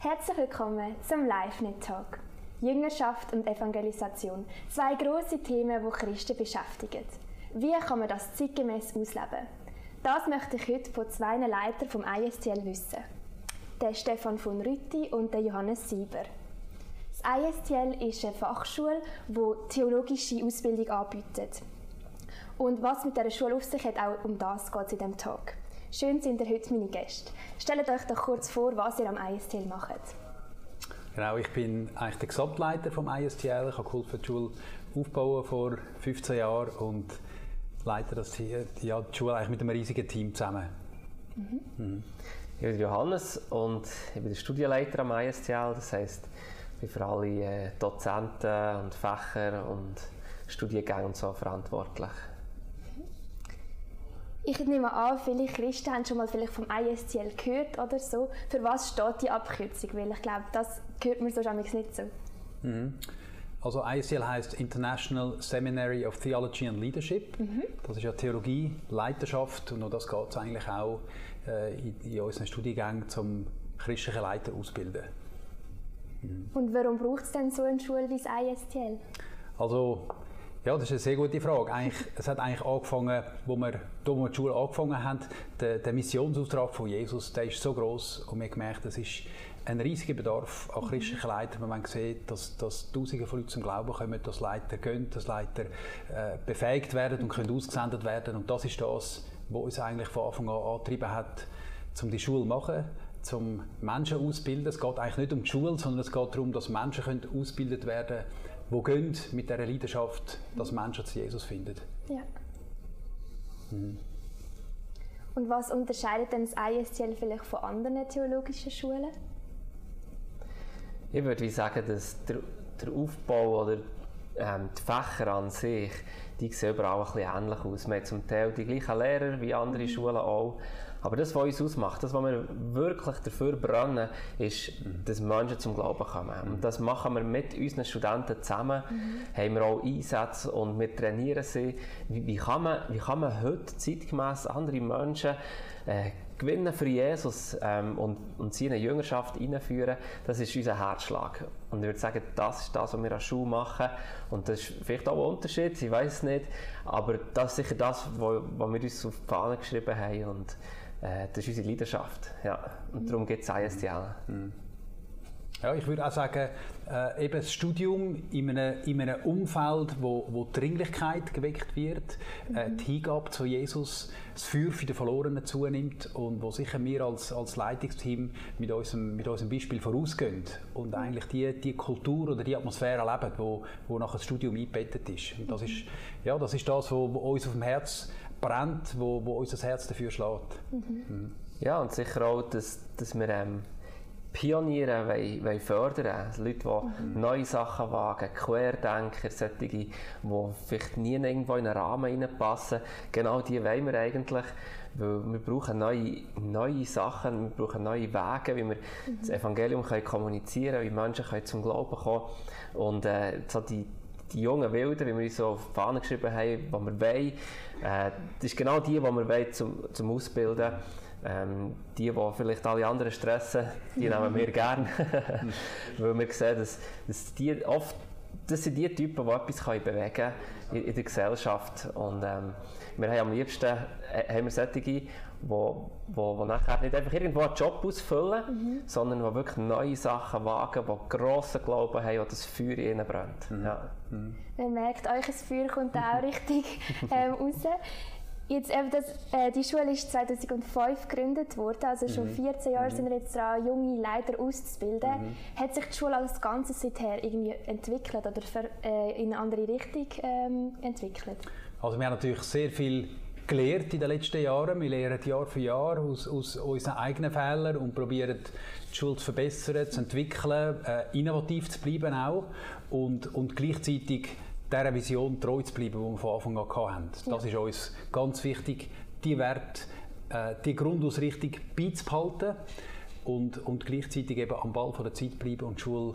Herzlich willkommen zum LiveNet Talk. Jüngerschaft und Evangelisation. Zwei große Themen, die Christen beschäftigen. Wie kann man das zeitgemäß ausleben? Das möchte ich heute von zwei Leitern vom ISTL wissen. Der Stefan von Rütti und der Johannes Sieber. Das ISTL ist eine Fachschule, die theologische Ausbildung anbietet. Und was mit dieser Schule auf sich hat, auch um das geht es in diesem Talk. Schön sind ihr heute meine Gäste. Stellt euch doch kurz vor, was ihr am ISTL macht. Genau, ich bin eigentlich der Gesamtleiter vom ISTL. Ich habe geholfen, die Schule aufbauen vor 15 Jahren und leite das hier, ja, die Schule eigentlich mit einem riesigen Team zusammen. Mhm. Mhm. Ich bin Johannes und ich bin der Studienleiter am ISTL. Das heisst, ich bin für alle äh, Dozenten und Fächer und Studiengänge und so verantwortlich. Ich nehme an, viele Christen haben schon mal vielleicht vom ISTL gehört oder so. Für was steht die Abkürzung? Weil ich glaube, das hört man so nicht so. Mhm. Also ISTL heißt International Seminary of Theology and Leadership. Mhm. Das ist ja Theologie, Leiterschaft und das geht es eigentlich auch äh, in, in, unseren Studiengängen zum christlichen Leiter ausbilden. Mhm. Und warum braucht es denn so eine Schule wie das ISTL? Also ja, das ist eine sehr gute Frage. Eigentlich, es hat eigentlich angefangen, wo wir, wo wir die Schule angefangen haben, der, der Missionsauftrag von Jesus, der ist so groß und wir haben gemerkt, es ist ein riesiger Bedarf an christlichen Leitern. wenn Man sieht, dass, dass Tausende von Leuten zum Glauben kommen, dass Leiter gehen, dass Leiter äh, befähigt werden und können ausgesendet werden. Und das ist das, was uns eigentlich von Anfang an angetrieben hat, um die Schule zu machen zum Menschen ausbilden. Es geht eigentlich nicht um die Schule, sondern es geht darum, dass Menschen können ausgebildet werden können, die gehen mit dieser Leidenschaft, dass Menschen zu Jesus finden. Ja. Mhm. Und was unterscheidet denn das ISTL vielleicht von anderen theologischen Schulen? Ich würde sagen, dass der, der Aufbau oder ähm, die Fächer an sich, die sehen überall ein bisschen ähnlich aus. Wir haben zum Teil die gleichen Lehrer wie andere mhm. Schulen auch. Aber das, was uns ausmacht, das, was wir wirklich dafür brennen, ist, dass Menschen zum Glauben kommen. Und mhm. das machen wir mit unseren Studenten zusammen. Mhm. Haben wir auch Einsätze und wir trainieren sie. Wie, wie, kann, man, wie kann man heute zeitgemäß andere Menschen äh, gewinnen für Jesus ähm, und, und sie in eine Jüngerschaft einführen, das ist unser Herzschlag. Und ich würde sagen, das ist das, was wir an Schule machen. Und das ist vielleicht auch ein Unterschied, ich weiß es nicht, aber das ist sicher das, was wir uns auf die Fahne geschrieben haben und äh, das ist unsere Leidenschaft. Ja. Und darum gibt es ISTL. Mhm. Ja, ich würde auch sagen, äh, eben das Studium in einem, in einem Umfeld, wo, wo die Dringlichkeit geweckt wird, äh, die Hingabe zu Jesus, das Feuer für die Verlorenen zunimmt und wo sicher wir als, als Leitungsteam mit unserem, mit unserem Beispiel vorausgehen und eigentlich die, die Kultur oder die Atmosphäre erleben, wo, wo nachher das Studium eingebettet ist. Und das ist, ja, das ist das, was uns auf dem Herz brennt, wo, wo unser Herz dafür schlägt. Mhm. Ja, und sicher auch, dass, dass wir ähm, Pioniere wollen, wollen fördern Leute, die mhm. neue Sachen wagen, Querdenker, solche, die vielleicht nie irgendwo in einen Rahmen reinpassen. Genau die wollen wir eigentlich, weil wir brauchen neue, neue Sachen, wir brauchen neue Wege, wie wir mhm. das Evangelium können kommunizieren können, wie Menschen können zum Glauben kommen Und äh, so die, die jungen Wilden, wie wir uns so auf die Fahne geschrieben haben, die wir wollen, äh, das ist genau die, die wir wollen zum, zum Ausbilden ähm, die, die vielleicht alle anderen stressen, die nehmen wir gerne. Weil wir sehen, dass, dass die oft das sind die Typen, die etwas bewegen können in, in der Gesellschaft. Und ähm, wir haben am liebsten äh, haben wir solche, die, wo, wo, wo nachher nicht einfach irgendwo einen Job ausfüllen, mhm. sondern die wirklich neue Sachen wagen, die grossen Glauben haben, und das Feuer in ihnen brennt. Mhm. Ja. Mhm. Man merkt, euch das Feuer kommt auch richtig ähm, raus. Jetzt eben das, äh, die Schule ist 2005 gegründet worden, also schon mhm. 14 Jahre mhm. sind wir jetzt dran, junge Leiter auszubilden. Mhm. Hat sich die Schule als Ganzes seither irgendwie entwickelt oder für, äh, in eine andere Richtung ähm, entwickelt? Also wir haben natürlich sehr viel gelernt in den letzten Jahren. Wir lernen Jahr für Jahr aus, aus unseren eigenen Fehlern und probieren die Schule zu verbessern, zu entwickeln, äh, innovativ zu bleiben auch und, und gleichzeitig dieser Vision treu zu bleiben, die wir von Anfang an hatten. Ja. Das ist uns ganz wichtig, die Wert, äh, die Grundausrichtung beizubehalten und, und gleichzeitig eben am Ball von der Zeit bleiben und die Schule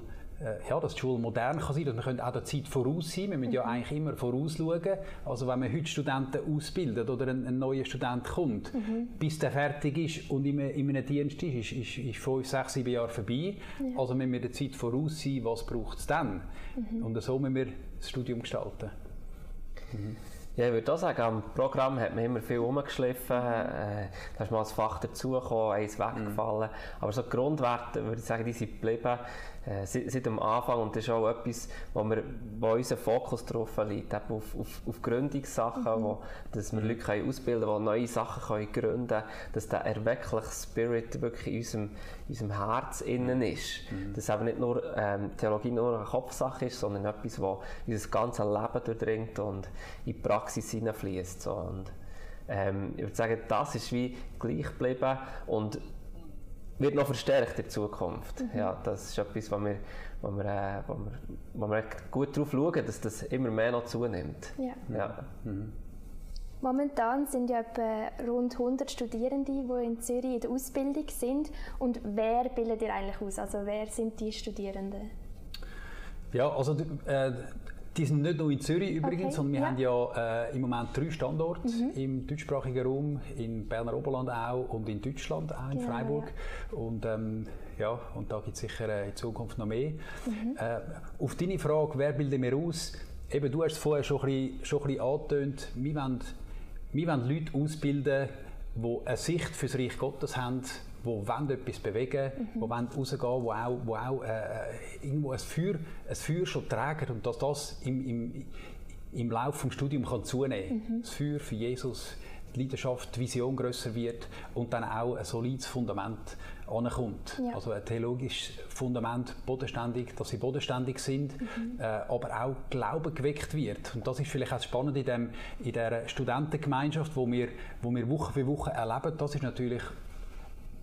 ja, dass die Schule modern kann sein, dass wir auch der Zeit voraus sein. Wir müssen mhm. ja eigentlich immer vorausschauen. Also wenn man heute Studenten ausbildet oder ein, ein neuer Student kommt, mhm. bis der fertig ist und in, in einem Dienst ist, ist, ist, ist fünf, sechs, sieben Jahre vorbei. Ja. Also müssen wir der Zeit voraus sein, was braucht es dann? Mhm. Und so müssen wir das Studium gestalten. Mhm. Ja, ich würde auch sagen, am Programm hat man immer viel rumgeschliffen. Äh, da ist mal ein Fach dazugekommen, eins weggefallen. Mhm. Aber so die Grundwerte, würde ich sagen, die sind geblieben äh, seit, seit, dem Anfang. Und das ist auch etwas, wo, wir, wo unser Fokus drauf liegt, eben auf, auf, auf Gründungssachen, mhm. wo, dass wir Leute können ausbilden können, die neue Sachen können gründen können, dass der erweckliche Spirit wirklich in unserem, in unserem Herz innen ist. Mhm. Dass eben nicht nur ähm, Theologie nur eine Kopfsache ist, sondern etwas, das unser ganzes Leben durchdringt und in die Praxis hineinfließt. So. Und, ähm, ich würde sagen, das ist wie gleich geblieben und wird noch verstärkt in Zukunft. Mhm. Ja, das ist etwas, wo wir, wo wir, äh, wo wir, wo wir gut darauf schauen, dass das immer mehr noch zunimmt. Ja. ja. Mhm. Momentan sind ja etwa rund 100 Studierende, die in Zürich in der Ausbildung sind. Und wer bildet ihr eigentlich aus? Also wer sind die Studierenden? Ja, also äh, die sind nicht nur in Zürich übrigens, okay, sondern wir ja. haben ja äh, im Moment drei Standorte mhm. im deutschsprachigen Raum, in Berner Oberland auch und in Deutschland auch, in genau, Freiburg. Ja. Und, ähm, ja, und da gibt es sicher äh, in Zukunft noch mehr. Mhm. Äh, auf deine Frage, wer bildet mir aus? Eben, du hast es vorher schon ein bisschen, schon ein bisschen angetönt, wir wollen, wir wollen Leute ausbilden, die eine Sicht für das Reich Gottes haben, die wollen etwas bewegen mhm. die wollen rausgehen, die auch, wo auch äh, irgendwo ein Feuer, ein Feuer schon tragen und dass das im, im, im Laufe des Studiums kann zunehmen kann. Mhm. Das Feuer für Jesus, die Leidenschaft, die Vision grösser wird und dann auch ein solides Fundament ankommt. Ja. Also ein theologisches Fundament, bodenständig, dass sie bodenständig sind, mhm. äh, aber auch Glauben geweckt wird. Und das ist vielleicht auch spannend in, dem, in der Studentengemeinschaft, wo wir, wo wir Woche für Woche erleben. Das ist natürlich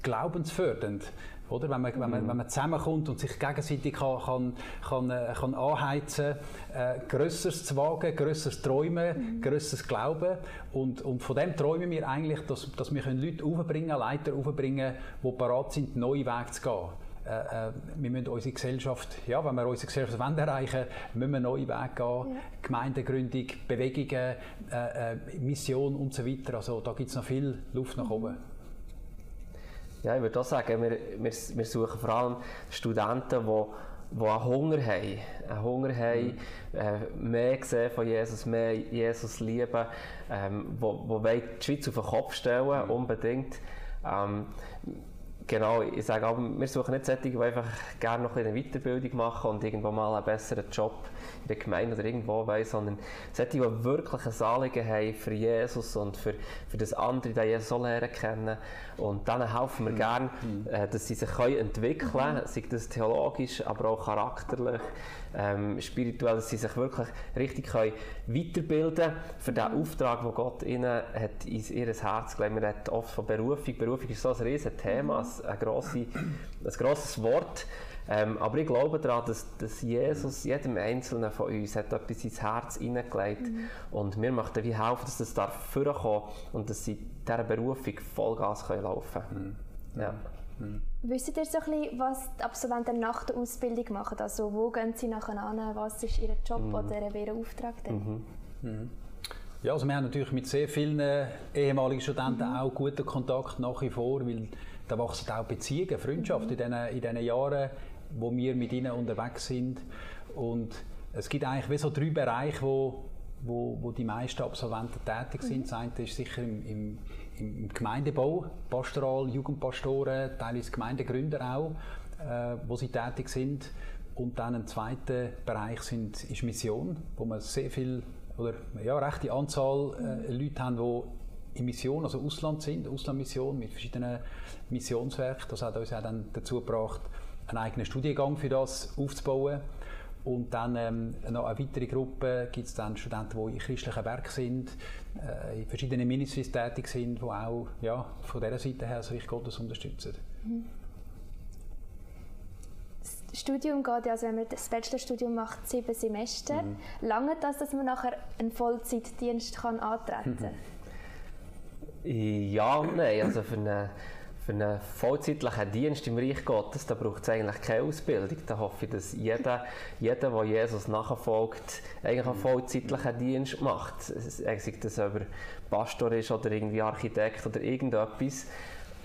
glaubensfördernd. Oder? Wenn, man, mhm. wenn, man, wenn man zusammenkommt und sich gegenseitig kann, kann, kann, äh, kann anheizen kann, äh, Größeres zu wagen, Größeres träumen, mhm. Größeres glauben. Und, und von dem träumen wir eigentlich, dass, dass wir Leute aufbringen Leiter aufbringen die bereit sind, neue Wege zu gehen. Äh, äh, wir müssen unsere Gesellschaft, ja, wenn wir unsere Gesellschaft wollen erreichen müssen wir neue Wege gehen. Ja. Gemeindegründung, Bewegungen, äh, äh, Mission und so weiter. Also da gibt es noch viel Luft nach mhm. oben. Ja, ich würde auch sagen, wir, wir, wir suchen vor allem Studenten, die die einen Hunger haben, einen Hunger haben, mhm. äh, mehr sehen von Jesus, mehr Jesus lieben, ähm, wo, wo die Schweiz auf den Kopf stellen, mhm. unbedingt. Ähm, genau, ich sage auch, wir suchen nicht solche, die einfach gerne noch eine Weiterbildung machen und irgendwann mal einen besseren Job in der Gemeinde oder irgendwo wollen, sondern solche, die wirklich ein Anliegen haben für Jesus und für, für das andere, die Jesus auch lernen kennen. Und denen helfen wir mhm. gerne, mhm. äh, dass sie sich können entwickeln können, mhm. sei das theologisch, aber auch charakterlich, ähm, spirituell, dass sie sich wirklich richtig können weiterbilden können für den mhm. Auftrag, den Gott ihnen hat in ihr Herz gelegt. Man hat oft von Berufung, Berufung ist so ein riesiges Thema, mhm. ein, grosse, ein grosses Wort. Ähm, aber ich glaube daran, dass, dass, Jesus jedem Einzelnen von uns hat etwas ins Herz hineingelegt mhm. und wir möchten wie helfen, dass das darf vorkommen und dass sie dieser Berufung Vollgas können laufen können. Mhm. Ja. Mhm. Wisst ihr so ein bisschen, was die Absolventen nach der Ausbildung machen? Also wo gehen sie nachher an? Was ist ihr Job mhm. oder ihr Auftrag denn? Mhm. Mhm. Ja, also wir haben natürlich mit sehr vielen ehemaligen Studenten mhm. auch guten Kontakt nach wie vor, weil da wachsen auch Beziehungen, Freundschaften mhm. in, diesen, in diesen Jahren wo wir mit ihnen unterwegs sind. Und es gibt eigentlich wie so drei Bereiche, wo, wo, wo die meisten Absolventen tätig sind. Mhm. Das eine ist sicher im, im, im Gemeindebau, Pastoral, Jugendpastoren, teilweise Gemeindegründer auch, äh, wo sie tätig sind. Und dann ein zweiter Bereich sind, ist Mission, wo wir sehr viel oder ja, rechte Anzahl äh. Leute haben, die in Mission, also Ausland sind, Auslandmission mit verschiedenen Missionswerken. Das hat uns auch dann dazu gebracht, einen eigenen Studiengang für das aufzubauen. Und dann ähm, noch eine weitere Gruppe gibt es dann Studenten, die in christlichen Werk sind, äh, in verschiedenen Ministries tätig sind, die auch ja, von dieser Seite her das Reich Gottes unterstützen. Mhm. Das Studium geht ja, also wenn man das Bachelorstudium macht, sieben Semester. Mhm. Lange das, dass man nachher einen Vollzeitdienst kann antreten kann? Ja und nein. Also für eine für einen vollzeitlichen Dienst im Reich Gottes, da braucht es eigentlich keine Ausbildung. Da hoffe ich, dass jeder, jeder der Jesus nachfolgt, eigentlich einen vollzeitlichen Dienst macht. Sei das über Pastor ist oder irgendwie Architekt oder irgendetwas.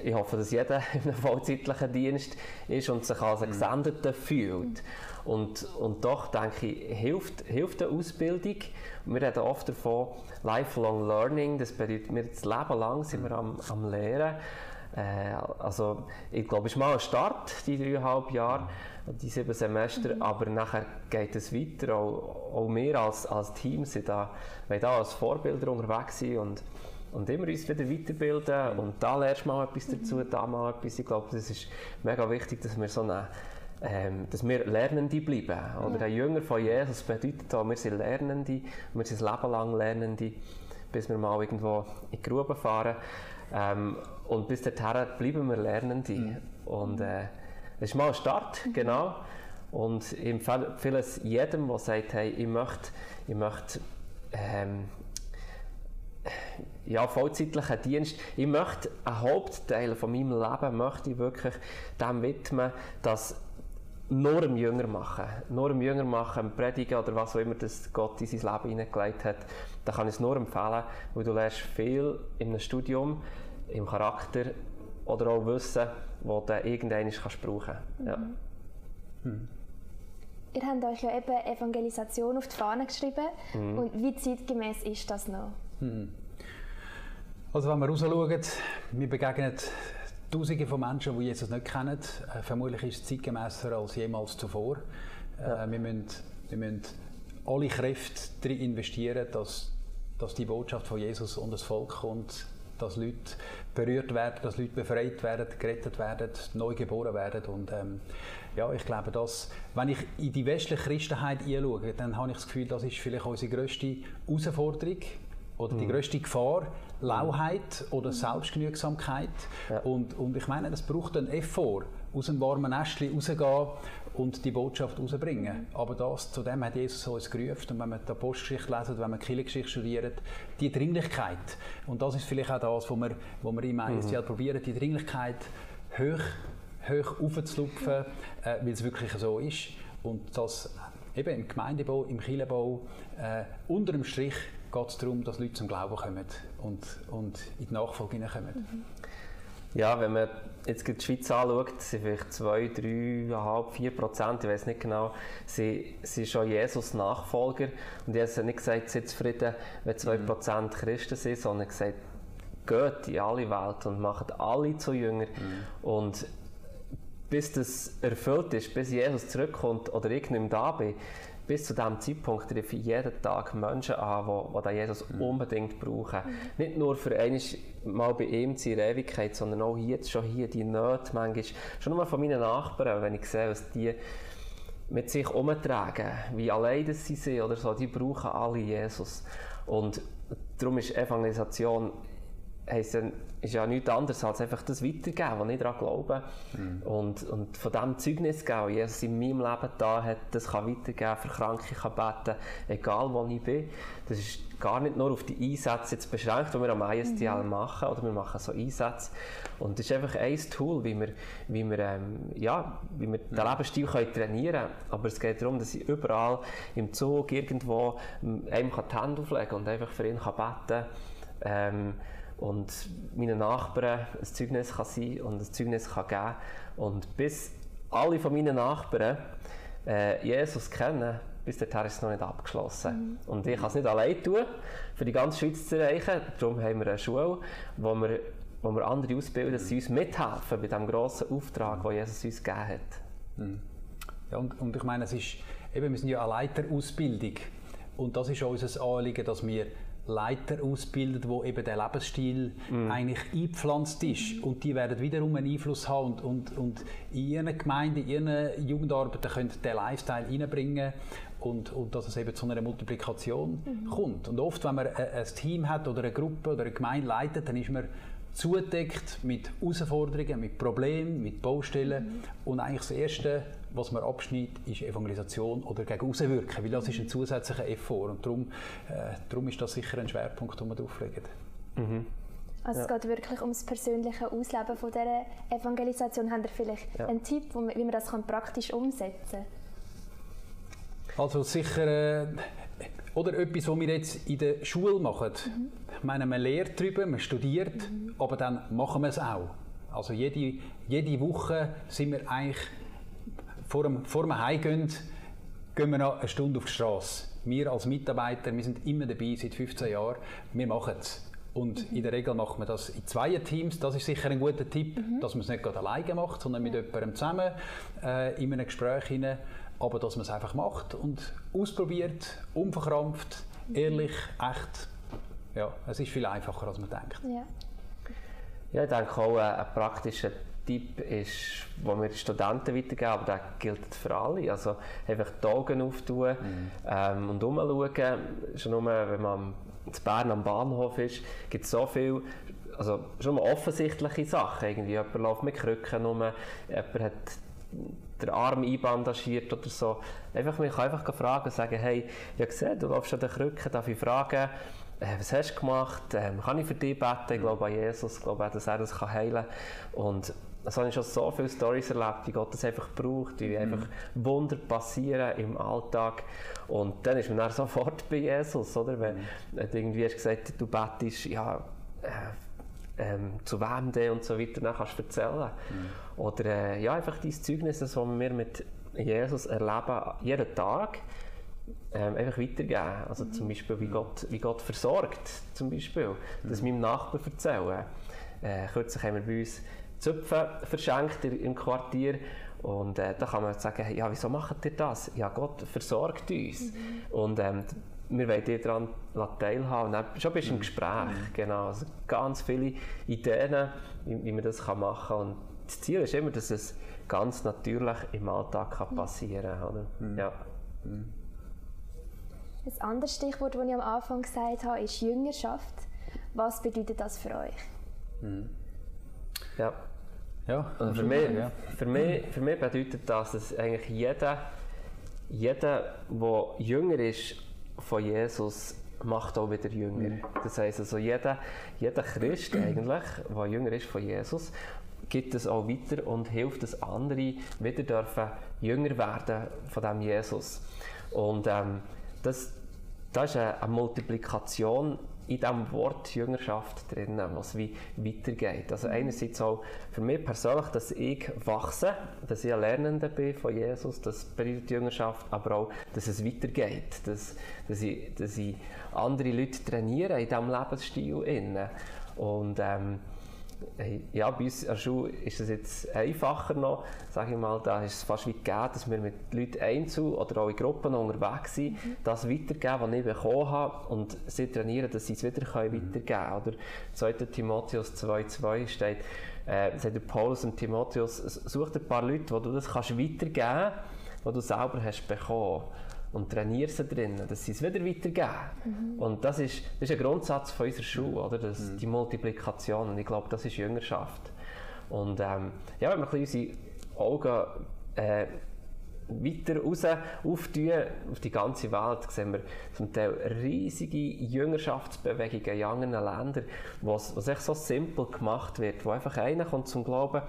Ich hoffe, dass jeder in einem vollzeitlichen Dienst ist und sich als ein Gesendeter fühlt. Und, und doch denke ich, hilft, hilft eine Ausbildung. Wir reden oft davon, Lifelong Learning, das bedeutet, wir das Leben lang sind wir am, am Lehren. Äh, also ich glaube, es ist mal ein Start, die dreieinhalb Jahre, die sieben Semester, mhm. aber nachher geht es weiter. Auch, auch wir als, als Team sind da, wir da als Vorbilder unterwegs sein und, und immer uns wieder weiterbilden mhm. und da lernst du mal etwas dazu, mhm. da mal etwas. Ich glaube, das ist mega wichtig, dass wir so eine ähm, dass wir Lernende bleiben. Oder ein Jünger von Jesus bedeutet auch, wir sind Lernende, wir sind das Leben lang Lernende, bis wir mal irgendwo in die Grube fahren. Ähm, und bis dahin bleiben wir Lernende. Mhm. Und äh, das ist mal ein Start, mhm. genau. Und ich empfehle es jedem, der sagt, hey, ich möchte, ich möchte ähm, ja, vollzeitlichen Dienst. Ich möchte einen Hauptteil von meinem Leben möchte ich wirklich dem widmen, dass nur einem Jünger machen, nur einem Jünger machen, predigen oder was auch immer das Gott in sein Leben hineingelegt hat, da kann ich es nur empfehlen, weil du lernst viel in einem Studium, im Charakter oder auch Wissen, das du irgendwann kannst brauchen kannst. Mhm. Hm. Ihr habt euch ja eben Evangelisation auf die Fahne geschrieben. Mhm. Und wie zeitgemäß ist das noch? Mhm. Also wenn wir rausschauen, wir begegnen Tausende von Menschen, die Jesus nicht kennen. Äh, vermutlich ist es zeitgemäßer als jemals zuvor. Äh, wir, müssen, wir müssen alle Kräfte darin investieren, dass, dass die Botschaft von Jesus und das Volk kommt, dass Leute berührt werden, dass Leute befreit werden, gerettet werden, neu geboren werden. Und ähm, ja, ich glaube, dass, wenn ich in die westliche Christenheit einschaue, dann habe ich das Gefühl, das ist vielleicht unsere grösste Herausforderung oder die mhm. grösste Gefahr, Lauheit oder Selbstgenügsamkeit. Ja. Und, und ich meine, es braucht einen Effort, aus einem warmen Nestchen rausgehen und die Botschaft rausbringen. Aber das, zu dem hat Jesus uns gerufen. Und wenn man die Apostelgeschichte lesen, wenn man die Kirchengeschichte studiert, die Dringlichkeit. Und das ist vielleicht auch das, was wir, was wir im ISTL mhm. probieren, die Dringlichkeit hoch, hoch aufzulupfen, äh, weil es wirklich so ist. Und das eben im Gemeindebau, im Kirchenbau, äh, unter dem Strich geht es darum, dass Leute zum Glauben kommen und, und in die Nachfolge kommen. Mhm. Ja, wenn man jetzt die Schweiz anschaut, sind vielleicht 2, 3,5, 4 Prozent, ich weiß nicht genau, sie sind schon Jesus-Nachfolger. Und Jesus hat nicht gesagt, seid zufrieden, wenn 2 mhm. Prozent Christen sind, sondern gesagt, geht in alle Welt und macht alle zu Jünger. Mhm. Und bis das erfüllt ist, bis Jesus zurückkommt oder ich nicht mehr da bin, bis zu diesem Zeitpunkt treffe ich jeden Tag Menschen an, die, die Jesus mhm. unbedingt brauchen. Mhm. Nicht nur für einmal mal bei ihm zu ihrer Ewigkeit, sondern auch jetzt schon hier die Nöte manchmal. Schon nur von meinen Nachbarn, wenn ich sehe, was die mit sich umtragen, wie allein sie sind oder so, die brauchen alle Jesus. Und darum ist Evangelisation heisst ist ja nichts anderes als einfach das weitergeben, was ich daran glaube. Mhm. Und, und von diesem Zeugnis geben, Jesus in meinem Leben da hat, das kann weitergeben, für Kranke kann beten, egal wo ich bin. Das ist gar nicht nur auf die Einsätze jetzt beschränkt, die wir am ISTL mhm. machen, oder wir machen so Einsätze. Und das ist einfach ein Tool, wie wir, wie wir, ähm, ja, wie wir den Lebensstil können trainieren können. Aber es geht darum, dass ich überall im Zug irgendwo einem die Hände auflegen kann und einfach für ihn kann beten kann. Ähm, und meinen Nachbarn ein Zeugnis kann sein und ein Zeugnis kann geben und bis alle von meinen Nachbarn äh, Jesus kennen, bis dahin ist es noch nicht abgeschlossen. Mhm. Und ich kann es nicht allein tun, für die ganze Schweiz zu erreichen. Darum haben wir eine Schule, wo wir, wo wir andere ausbilden, dass sie uns mithelfen bei diesem grossen Auftrag, den Jesus uns gegeben hat. Mhm. Ja, und, und ich meine, es ist, eben, wir sind ja eine Leiterausbildung. Und das ist unser Anliegen, dass wir Leiter ausbildet, wo eben der Lebensstil mm. eigentlich eingepflanzt ist. Und die werden wiederum einen Einfluss haben und, und, und in ihren Gemeinden, in ihren Jugendarbeiten können den Lifestyle reinbringen und, und dass es eben zu einer Multiplikation mm. kommt. Und oft, wenn man ein, ein Team hat oder eine Gruppe oder eine Gemeinde leitet, dann ist man zudeckt mit Herausforderungen, mit Problemen, mit Baustellen. Mhm. Und eigentlich das Erste, was man abschneidet, ist Evangelisation oder gegen Außenwirken, weil das ist ein zusätzlicher Effort. Und darum, äh, darum ist das sicher ein Schwerpunkt, den wir drauflegen. Mhm. Also Ja. es geht wirklich ums persönliche Ausleben von dieser Evangelisation. Habt ihr vielleicht Ja. einen Tipp, man- wie man das kann praktisch umsetzen kann? Also sicher, äh, oder etwas, was wir jetzt in der Schule machen. Ich meine, man lehrt darüber, man studiert, aber dann machen wir es auch. Also jede, jede Woche sind wir eigentlich, vor dem, vor dem Heimgehen, gehen wir noch eine Stunde auf die Straße. Wir als Mitarbeiter, wir sind immer dabei, seit 15 Jahren, wir machen es. Und in der Regel macht man das in zwei Teams. Das ist sicher ein guter Tipp, dass man es nicht gerade alleine macht, sondern mit jemandem zusammen äh, in einem Gespräch hinein. Aber dass man es einfach macht und ausprobiert, unverkrampft, ehrlich, echt. Ja, es ist viel einfacher, als man denkt. Ja. Ja, ich denke auch, äh, ein praktischer Tipp ist, den wir den Studenten weitergeben, aber der gilt für alle. Also einfach die Augen auftun ähm, und umschauen. Schon nur, wenn man in Bern am Bahnhof ist, gibt es so viel, also schon mal offensichtliche Sachen. Irgendwie. Jemand läuft mit Krücken rum, jemand hat den Arm einbandagiert oder so. Einfach, man kann einfach fragen und sagen, hey, ich habe gesehen, du läufst an den Krücken, darf ich fragen, äh, was hast du gemacht? Ähm, kann ich für dich beten? Ich glaube an Jesus, ich glaube auch, dass er das kann heilen kann. Und so habe ich schon so viele Stories erlebt, wie Gott das einfach braucht, wie einfach Wunder passieren im Alltag. Und dann ist man dann sofort bei Jesus, oder? Wenn wenn du irgendwie hast gesagt, du betest, ja, äh, ähm, zu wem denn und so weiter, dann kannst du erzählen. Oder äh, ja, einfach dein Zeugnis, das wir mit Jesus erleben, jeden Tag, ähm, einfach weitergeben. Also zum Beispiel, wie Gott, wie Gott versorgt, zum Beispiel. Das meinem Nachbarn erzählen. Äh, kürzlich haben wir bei uns Zöpfe verschenkt im Quartier und äh, da kann man sagen, ja, wieso macht ihr das? Ja, Gott versorgt uns. Und ähm, wir wollen dir daran teilhaben. Und dann schon bist du im Gespräch. Genau. Also ganz viele Ideen, wie, wie man das kann machen kann. Und das Ziel ist immer, dass es ganz natürlich im Alltag kann passieren kann. Ja. Ein anderes Stichwort, das ich am Anfang gesagt habe, ist Jüngerschaft. Was bedeutet das für euch? Ja. Ja, Also für, mich, ja. für, mich, für mich bedeutet das, dass eigentlich jeder, jeder, der jünger ist von Jesus, macht auch wieder jünger. Das heisst also, jeder, jeder Christ eigentlich, der jünger ist von Jesus, gibt es auch weiter und hilft, dass andere wieder dürfen jünger werden von dem Jesus. Und ähm, das, das ist eine, eine Multiplikation in diesem Wort Jüngerschaft drin, was wie weitergeht. Also einerseits auch für mich persönlich, dass ich wachse, dass ich ein Lernender bin von Jesus, das bedeutet Jüngerschaft, aber auch, dass es weitergeht, dass, dass, ich, dass ich andere Leute trainiere in diesem Lebensstil. Innen. Und ähm, ja, bei uns an der Schule ist es jetzt einfacher noch, sage ich mal, da ist es fast wie gegeben, dass wir mit Leuten einzeln oder auch in Gruppen unterwegs sind, das weitergeben, was ich bekommen habe und sie trainieren, dass sie es wieder können weitergeben können. Oder 2. Timotheus 2,2 steht, äh, sagt Paulus und Timotheus, such dir ein paar Leute, wo du das kannst weitergeben kannst, was du selber hast bekommen und trainiere sie drinnen, dass sie es wieder weitergeben. Und das ist, das ist ein Grundsatz von unserer Schule, oder? Das, die Multiplikation. Und ich glaube, das ist Jüngerschaft. Und ähm, ja, wenn wir ein bisschen unsere Augen äh, weiter raus auftun, auf die ganze Welt, sehen wir zum Teil riesige Jüngerschaftsbewegungen in anderen Ländern, wo es wo es echt so simpel gemacht wird, wo einfach einer kommt zum Glauben,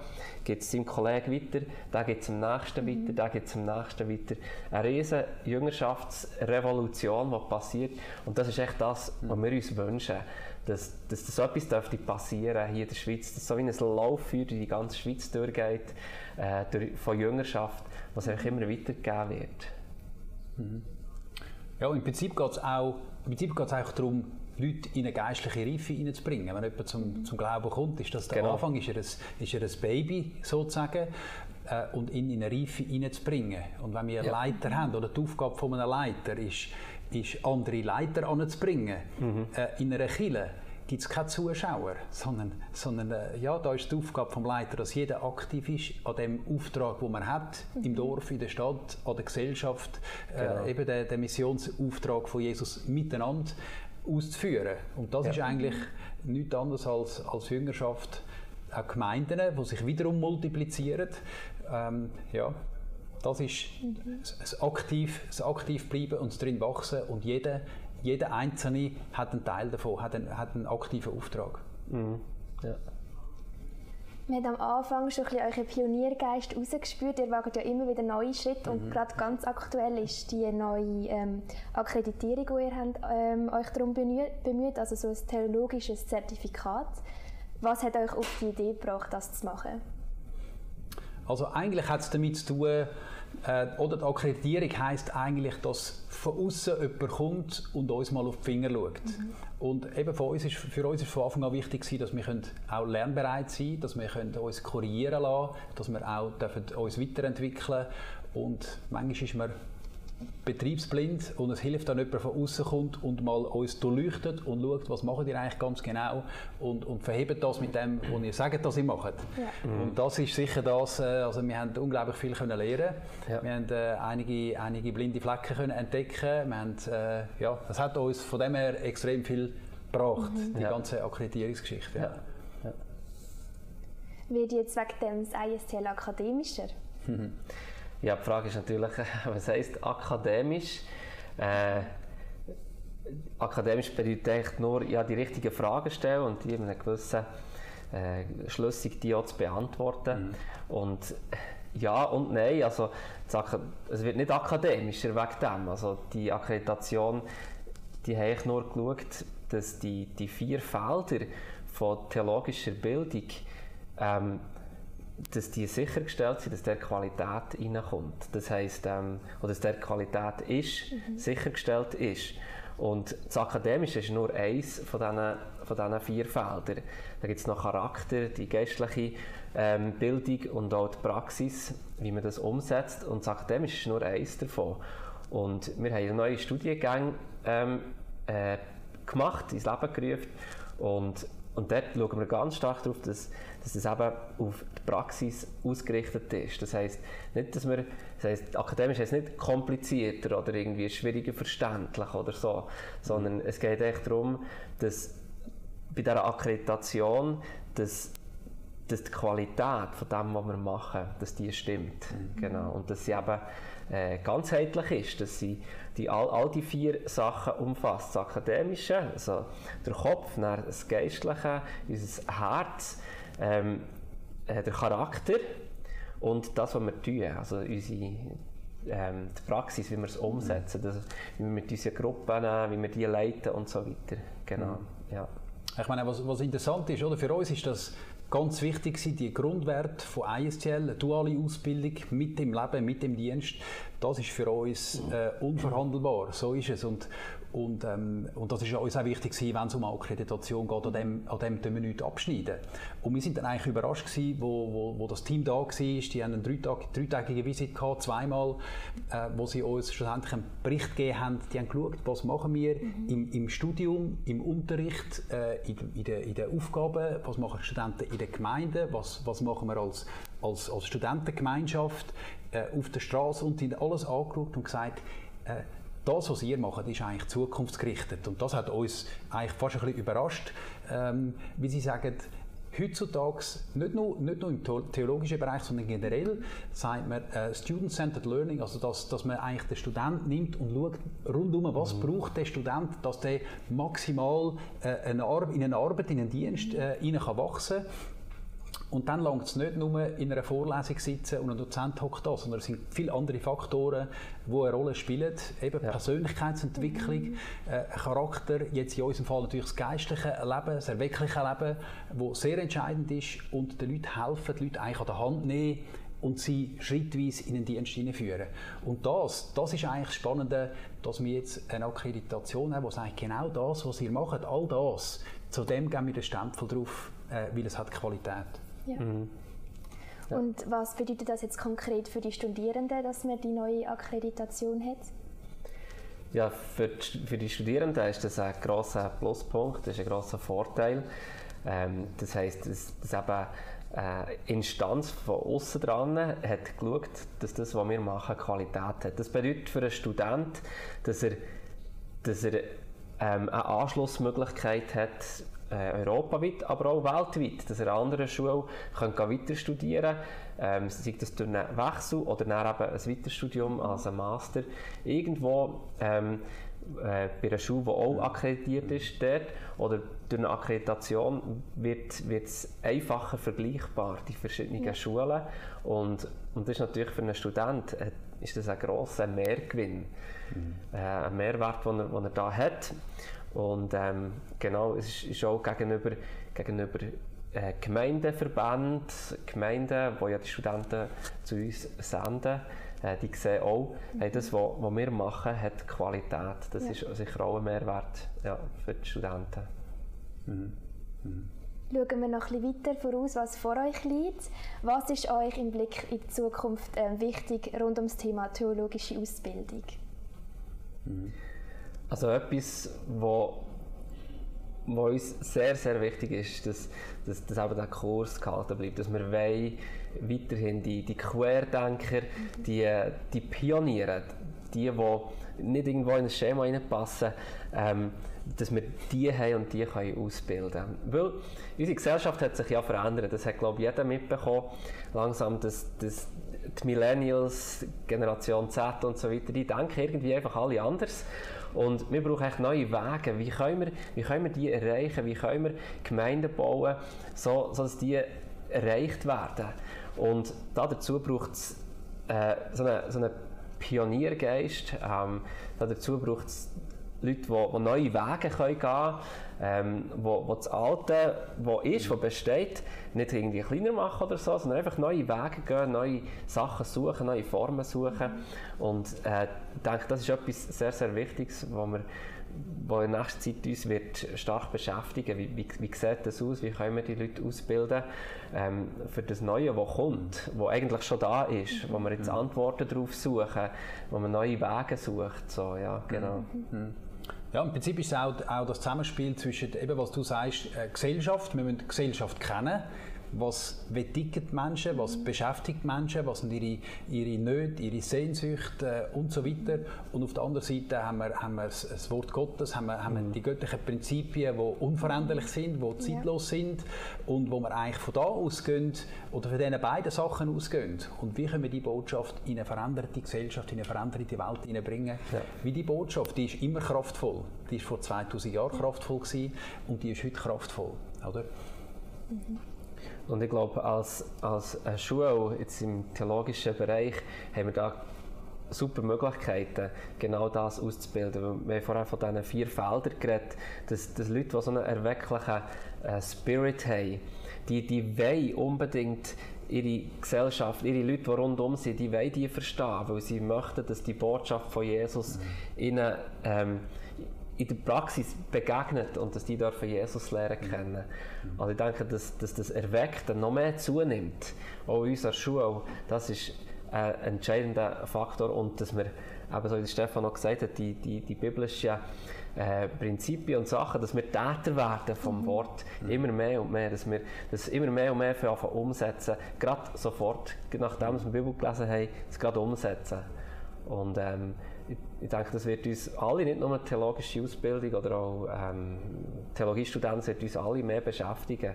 gibt es seinem Kollegen weiter, der gibt es dem Nächsten weiter, der gibt es dem Nächsten weiter. Eine riesige Jüngerschaftsrevolution, die passiert und das ist echt das, was wir uns wünschen. Dass, dass so etwas dürfte passieren hier in der Schweiz, dass so wie ein Lauffeuer durch die ganze Schweiz durchgeht, äh, durch, von Jüngerschaft, was einfach immer weitergegeben wird. Ja, im Prinzip geht es auch, im Prinzip geht's auch darum, Leute in eine geistliche Reife hineinzubringen. Wenn jemand zum, zum Glauben kommt, ist das der Genau. Anfang, ist er, ein, ist er ein Baby sozusagen äh, und ihn in eine Reife hineinzubringen. Und wenn wir einen Leiter haben, oder die Aufgabe von einem Leiter ist, ist andere Leiter anzubringen, äh, in einer Kille, gibt es keine Zuschauer, sondern, sondern äh, ja, da ist die Aufgabe vom Leiter, dass jeder aktiv ist an dem Auftrag, den man hat, im Dorf, in der Stadt, an der Gesellschaft, Genau. äh, eben der, der Missionsauftrag von Jesus miteinander auszuführen. Und das Ja. ist eigentlich nichts anderes als, als Jüngerschaft, auch Gemeinden, die sich wiederum multiplizieren. Ähm, ja, das ist das aktiv, das aktiv bleiben und das drin wachsen und jeder, jeder Einzelne hat einen Teil davon, hat einen, hat einen aktiven Auftrag. Mhm. Ja. Wir haben am Anfang schon ein bisschen euren Pioniergeist herausgespürt. Ihr wagt ja immer wieder neue Schritte mhm. und gerade ganz aktuell ist die neue ähm, Akkreditierung, die ihr habt, ähm, euch darum bemüht, also so ein theologisches Zertifikat. Was hat euch auf die Idee gebracht, das zu machen? Also eigentlich hat es damit zu tun, äh, oder die Akkreditierung heisst eigentlich, dass von außen jemand kommt und uns mal auf die Finger schaut. Mhm. Und eben für uns ist, für uns ist von Anfang an wichtig dass wir auch lernbereit sein können, dass wir uns korrigieren lassen dass wir auch uns weiterentwickeln dürfen. Und manchmal ist man betriebsblind und es hilft, wenn jemand von außen kommt und mal uns durchleuchtet und schaut, was machen ihr eigentlich ganz genau und, und verhebt das mit dem, was ihr sagt, dass ihr macht. Ja. Mhm. Und das ist sicher das, äh, also wir haben unglaublich viel können lernen. Ja. Wir haben äh, einige, einige blinde Flecken können entdecken. Wir haben, äh, ja, das hat uns von dem her extrem viel gebracht, mhm. die ja. ganze Akkreditierungsgeschichte. Ja. Ja. Wird jetzt wegen dem das ISTL akademischer? Mhm. Ja, die Frage ist natürlich, was heisst akademisch? Äh, akademisch bedeutet eigentlich nur ja, die richtigen Fragen stellen und die in einer gewissen äh, schlüssig die auch zu beantworten. Mhm. Und ja und nein, also es wird nicht akademischer wegen dem. Also die Akkreditation, die habe ich nur geschaut, dass die, die vier Felder von theologischer Bildung ähm, dass die sichergestellt sind, dass der Qualität reinkommt. Das heisst, ähm, oder dass der Qualität ist, mhm. sichergestellt ist. Und das Akademische ist nur eins von diesen, von diesen vier Feldern. Da gibt es noch Charakter, die geistliche ähm, Bildung und auch die Praxis, wie man das umsetzt. Und das Akademische ist nur eins davon. Und wir haben neue Studiengänge ähm, äh, gemacht, ins Leben gerufen. Und, und dort schauen wir ganz stark darauf, dass dass es eben auf die Praxis ausgerichtet ist. Das heisst, nicht, dass wir, das heisst, akademisch heißt nicht komplizierter oder irgendwie schwieriger verständlich oder so, sondern es geht echt darum, dass bei dieser Akkreditation, dass dass die Qualität von dem, was wir machen, dass die stimmt. Mhm. Genau. Und dass sie eben äh, ganzheitlich ist, dass sie die, all, all die vier Sachen umfasst. Das Akademische, also der Kopf, das Geistliche, unser Herz, ähm, äh, der Charakter und das, was wir tun, also unsere ähm, die Praxis, wie wir es umsetzen, das, wie wir mit unseren Gruppen, wie wir die leiten und so weiter. Genau, mhm. ja. Ich meine, was, was interessant ist, oder, für uns ist das ganz wichtig, die Grundwerte von ISTL, eine duale Ausbildung mit dem Leben, mit dem Dienst, das ist für uns äh, unverhandelbar. So ist es. Und, und, ähm, und das ist uns auch wichtig wenn es um Akkreditation geht, an dem, an dem wir nichts abschneiden. Und wir sind dann eigentlich überrascht gewesen, wo, wo, wo das Team da war, die haben einen dreitag, dreitägigen Visit gehabt, zweimal, äh, wo sie uns schlussendlich einen Bericht gegeben haben, die haben geschaut, was machen wir mhm. im, im Studium, im Unterricht, äh, in, in, den, in den Aufgaben, was machen Studenten in der Gemeinde, was, was machen wir als, als, als Studentengemeinschaft äh, auf der Straße und haben alles angeschaut und gesagt, äh, das, was ihr macht, ist eigentlich zukunftsgerichtet. Und das hat uns eigentlich fast ein bisschen überrascht, ähm, wie Sie sagen, heutzutage, nicht nur, nicht nur im theologischen Bereich, sondern generell, sagt man äh, Student-Centered Learning, also dass, dass man eigentlich den Student nimmt und schaut rundum, was mhm. braucht der Student, dass der maximal äh, eine in eine Arbeit, in einen Dienst äh, kann wachsen kann und dann langt es nicht nur in einer Vorlesung sitzen und ein Dozent hockt da, sondern es sind viele andere Faktoren, die eine Rolle spielen. Eben ja. Persönlichkeitsentwicklung, mhm. äh, Charakter, jetzt in unserem Fall natürlich das geistliche Leben, das erweckliche Leben, das sehr entscheidend ist und den Leuten helfen, die Leute eigentlich an der Hand nehmen und sie schrittweise in den Dienst hineinführen. Und das, das ist eigentlich das Spannende, dass wir jetzt eine Akkreditation haben, die sagt, genau das, was ihr macht, all das, zu dem geben wir den Stempel drauf, äh, weil es hat Qualität. Ja. Mhm. Ja. Und was bedeutet das jetzt konkret für die Studierenden, dass man die neue Akkreditation hat? Ja, für die, für die Studierenden ist das ein grosser Pluspunkt, das ist ein grosser Vorteil. Ähm, das heisst, dass, dass eben eine Instanz von außen dran hat geschaut, dass das, was wir machen, Qualität hat. Das bedeutet für einen Student, dass er, dass er ähm, eine Anschlussmöglichkeit hat äh, europaweit, aber auch weltweit, dass er an anderen Schulen weiter studieren kann, ähm, sei das durch einen Wechsel oder dann eben ein Weiterstudium als ein Master, irgendwo, ähm, äh, bei einer Schule, die auch akkreditiert ist dort, oder durch eine Akkreditation wird, es einfacher vergleichbar, die verschiedenen ja. Schulen. Und, und das ist natürlich für einen Student äh, ist das ein grosser Mehrgewinn, mhm. äh, ein Mehrwert, den er, den er da hat. Und ähm, genau, es ist, ist auch gegenüber, gegenüber äh, Gemeindeverbänden, Gemeinden, die ja die Studenten zu uns senden, äh, die sehen auch, mhm. hey, das, was wir machen, hat Qualität. Das ja. ist sicher auch ein Mehrwert ja, für die Studenten. Mhm. Mhm. Schauen wir noch ein bisschen weiter voraus, was vor euch liegt. Was ist euch im Blick in die Zukunft äh, wichtig rund um das Thema theologische Ausbildung? Mhm. Also etwas, wo, wo uns sehr, sehr wichtig ist, dass, dass, dass eben der Kurs gehalten bleibt, dass wir weiterhin die, die Querdenker, die, die Pioniere, die, die nicht irgendwo in ein Schema reinpassen, ähm, dass wir die haben und die können ausbilden. Weil unsere Gesellschaft hat sich ja verändert. Das hat, glaube ich, jeder mitbekommen. Langsam, dass, dass die Millennials, Generation Z und so weiter, die denken irgendwie einfach alle anders. Und wir brauchen neue Wege. Wie können wir, wie können wir die erreichen? Wie können wir Gemeinden bauen, so, so dass die erreicht werden? Und dazu braucht es äh, so einen so eine Pioniergeist. Ähm, dazu braucht es Leute, die, die neue Wege können gehen können, ähm, wo, wo das Alte, was ist, was besteht, nicht irgendwie kleiner machen oder so, sondern einfach neue Wege gehen, neue Sachen suchen, neue Formen suchen. Und äh, ich denke, das ist etwas sehr, sehr Wichtiges, wo wir wo in nächster Zeit uns wird stark beschäftigen wie, wie, wie sieht das aus, wie können wir die Leute ausbilden ähm, für das Neue, was kommt, was eigentlich schon da ist, wo wir jetzt mhm. Antworten darauf suchen, wo man neue Wege sucht. So, ja, genau. Mhm. Ja, im Prinzip ist es auch, auch das Zusammenspiel zwischen, eben was du sagst, äh, Gesellschaft, wir müssen Gesellschaft kennen, was ticken die Menschen, was beschäftigt die Menschen, was sind ihre, ihre Nöte, ihre Sehnsüchte äh, und so weiter. Und auf der anderen Seite haben wir, haben wir das, Wort Gottes, haben wir, haben wir die göttlichen Prinzipien, die unveränderlich sind, die zeitlos ja. sind und wo wir eigentlich von da ausgehen oder von diesen beiden Sachen ausgehen. Und wie können wir die Botschaft in eine veränderte Gesellschaft, in eine veränderte Welt hineinbringen? Ja. Wie die Botschaft, die ist immer kraftvoll. Die war vor 2000 Jahren kraftvoll gewesen, und die ist heute kraftvoll. Oder? Mhm. Und ich glaube, als, als Schule jetzt im theologischen Bereich haben wir da super Möglichkeiten, genau das auszubilden. Wir haben vorher von diesen vier Feldern geredet, dass, dass Leute, die so einen erwecklichen äh, Spirit haben, die, die wollen unbedingt ihre Gesellschaft, ihre Leute, die rundum sind, die wollen die verstehen, weil sie möchten, dass die Botschaft von Jesus mhm. ihnen ähm, in der Praxis begegnet und dass die dürfen Jesus lernen kennen. Mhm. Also ich denke, dass, dass das Erweckte noch mehr zunimmt, auch in unserer Schule, das ist ein entscheidender Faktor und dass wir, eben so wie Stefan noch gesagt hat, die, die, die biblischen äh, Prinzipien und Sachen, dass wir Täter werden vom mhm. Wort, immer mehr und mehr, dass wir das immer mehr und mehr für umsetzen, gerade sofort, nachdem wir die Bibel gelesen haben, es gerade umsetzen. Und ähm, ich, denke, das wird uns alle, nicht nur theologische Ausbildung oder auch ähm, Theologiestudenten, wird uns alle mehr beschäftigen.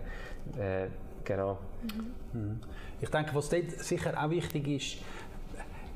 Äh, genau. Mhm. Ich denke, was dort sicher auch wichtig ist,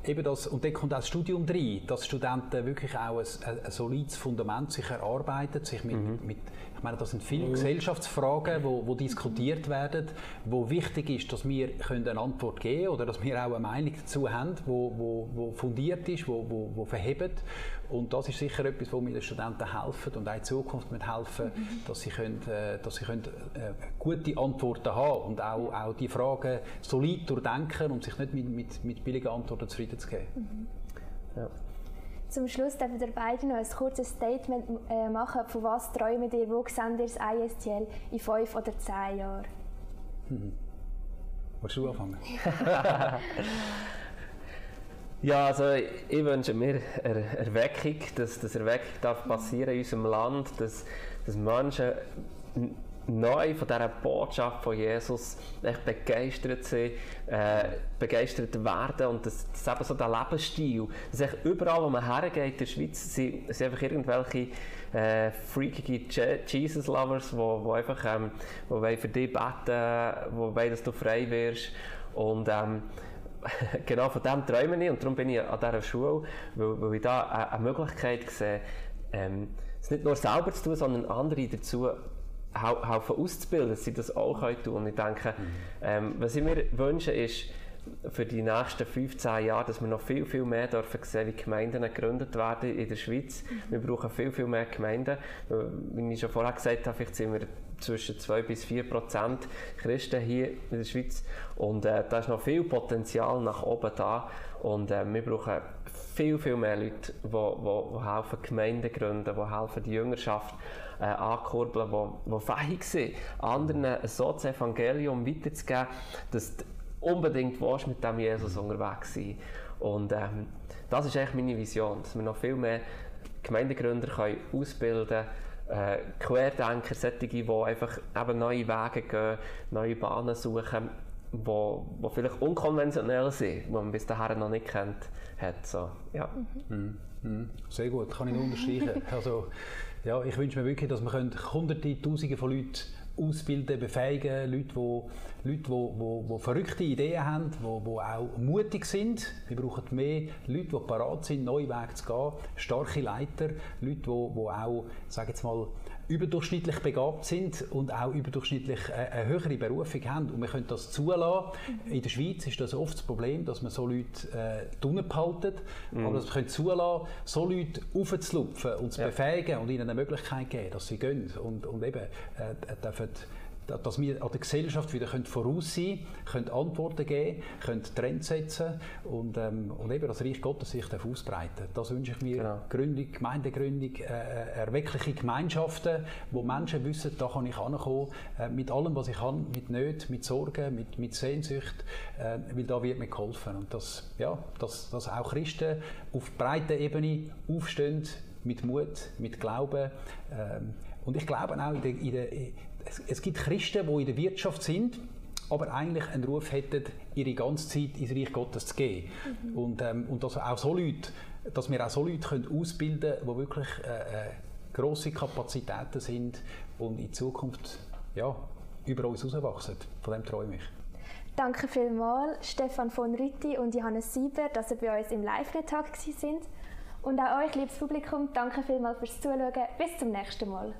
eben das, und dann kommt auch das Studium rein, dass Studenten wirklich auch ein, ein, solides Fundament sich erarbeiten, sich mit, mhm. mit meine, das sind viele mhm. Gesellschaftsfragen, wo, wo diskutiert werden, wo wichtig ist, dass wir können eine Antwort geben können oder dass wir auch eine Meinung dazu haben, wo, wo, wo fundiert ist, wo, wo, wo verhebt. Und das ist sicher etwas, wo wir den Studenten helfen und auch in Zukunft mit helfen, mhm. dass sie, können, äh, dass sie können, äh, gute Antworten haben und auch, auch die Fragen solid durchdenken und sich nicht mit, mit, mit billigen Antworten zufrieden zu geben. Mhm. Ja. Zum Schluss dürfen ihr beide noch ein kurzes Statement äh, machen. Von was träumt ihr? Wo seht ihr das ISTL in fünf oder zehn Jahren? Hm. Willst du anfangen? ja, also ich wünsche mir eine Erweckung, dass, dass Erweckung darf passieren in unserem Land, dass, dass Menschen neu von dieser Botschaft von Jesus echt begeistert sind, äh, begeistert werden und das, das eben so der Lebensstil, dass echt überall, wo man hergeht in der Schweiz, sind, sind einfach irgendwelche äh, freakige Jesus-Lovers, wo, wo einfach ähm, wo für dich beten, wo wollen, dass du frei wirst und ähm, genau von dem träume ich und darum bin ich an dieser Schule, weil, weil ich da eine, eine Möglichkeit sehe, ähm, es nicht nur selber zu tun, sondern andere dazu helfen auszubilden, dass sie das auch können tun. Und ich denke, mhm. ähm, was ich mir wünsche, ist, für die nächsten 15 Jahre, dass wir noch viel, viel mehr dürfen sehen, wie Gemeinden gegründet werden in der Schweiz. Mhm. Wir brauchen viel, viel mehr Gemeinden. Wie ich schon vorher gesagt habe, vielleicht sind wir zwischen 2 bis 4 Prozent Christen hier in der Schweiz. Und äh, da ist noch viel Potenzial nach oben da. Und äh, wir brauchen viel, viel mehr Leute, die, die, die helfen, Gemeinden gründen, die helfen, die Jüngerschaft äh, ankurbeln, die, die fähig sind, anderen so das Evangelium weiterzugeben, dass unbedingt willst, mit dem Jesus unterwegs sein. Und ähm, das ist eigentlich meine Vision, dass wir noch viel mehr Gemeindegründer können ausbilden können, äh, Querdenker, solche, die einfach eben neue Wege gehen, neue Bahnen suchen, wo, wo vielleicht unkonventionell sind, die man bis dahin noch nicht kennt hat. So, ja. Mhm. Mhm. Sehr gut, kann ich nur unterstreichen. also, ja, ich wünsche mir wirklich, dass wir hunderte, tausende von Leuten ausbilden, befähigen, Leute, die, Leute, die, die, die verrückte Ideen haben, die, die auch mutig sind. Wir brauchen mehr Leute, die parat sind, neue Wege zu gehen, starke Leiter, Leute, die, die auch, sage jetzt mal, überdurchschnittlich begabt sind und auch überdurchschnittlich äh, eine höhere Berufung haben. Und wir können das zulassen. In der Schweiz ist das oft das Problem, dass man so Leute äh, unten behalten. Mhm. Aber dass wir können zulassen, so Leute aufzulupfen und zu ja. befähigen und ihnen eine Möglichkeit geben, dass sie gehen und, und eben äh, dürfen dass wir an der Gesellschaft wieder voraussehen können, können Antworten geben, können Trends setzen und, ähm, und eben das Reich Gottes sich ausbreiten Das wünsche ich mir. Genau. Gründung, Gemeindegründung, äh, äh, erweckliche Gemeinschaften, wo Menschen wissen, da kann ich ankommen, äh, mit allem, was ich kann, mit Nöten, mit Sorgen, mit, mit Sehnsucht, äh, weil da wird mir geholfen. Und dass, ja, dass, dass auch Christen auf breiter Ebene aufstehen, mit Mut, mit Glauben. Ähm, und ich glaube auch in der, in der es, es gibt Christen, die in der Wirtschaft sind, aber eigentlich einen Ruf hätten, ihre ganze Zeit ins Reich Gottes zu gehen. Mhm. Und, ähm, und dass, auch so Leute, dass wir auch so Leute können ausbilden können, die wirklich äh, äh, grosse Kapazitäten sind und in Zukunft ja, über uns herauswachsen. Von dem träume ich. Danke vielmals, Stefan von Ritti und Johannes Sieber, dass ihr bei uns im Live-Tag sind. Und auch euch, liebes Publikum, danke vielmals fürs Zuschauen. Bis zum nächsten Mal.